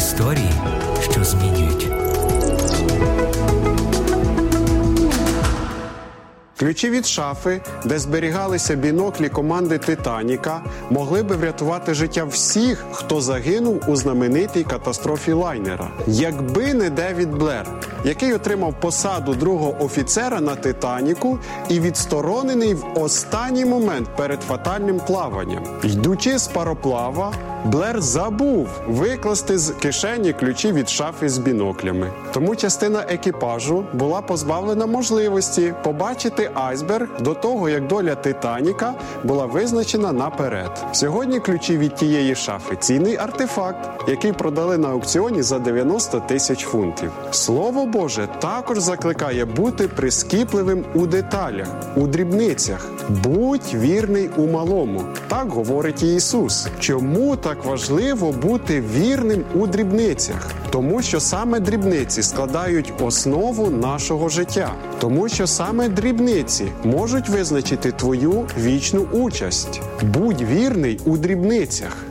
Історії, що змінюють. Ключі від шафи, де зберігалися біноклі команди Титаніка, могли би врятувати життя всіх, хто загинув у знаменитій катастрофі лайнера. Якби не Девід Блер, який отримав посаду другого офіцера на Титаніку і відсторонений в останній момент перед фатальним плаванням. Йдучи з пароплава, Блер забув викласти з кишені ключі від шафи з біноклями. Тому частина екіпажу була позбавлена можливості побачити айсберг до того, як доля Титаніка була визначена наперед. Сьогодні ключі від тієї шафи цінний артефакт, який продали на аукціоні за 90 тисяч фунтів. Слово Боже також закликає бути прискіпливим у деталях, у дрібницях. Будь вірний у малому. Так говорить Ісус. Чому так важливо бути вірним у дрібницях? Тому що саме дрібниці складають основу нашого життя, тому що саме дрібниці можуть визначити твою вічну участь. Будь вірний у дрібницях.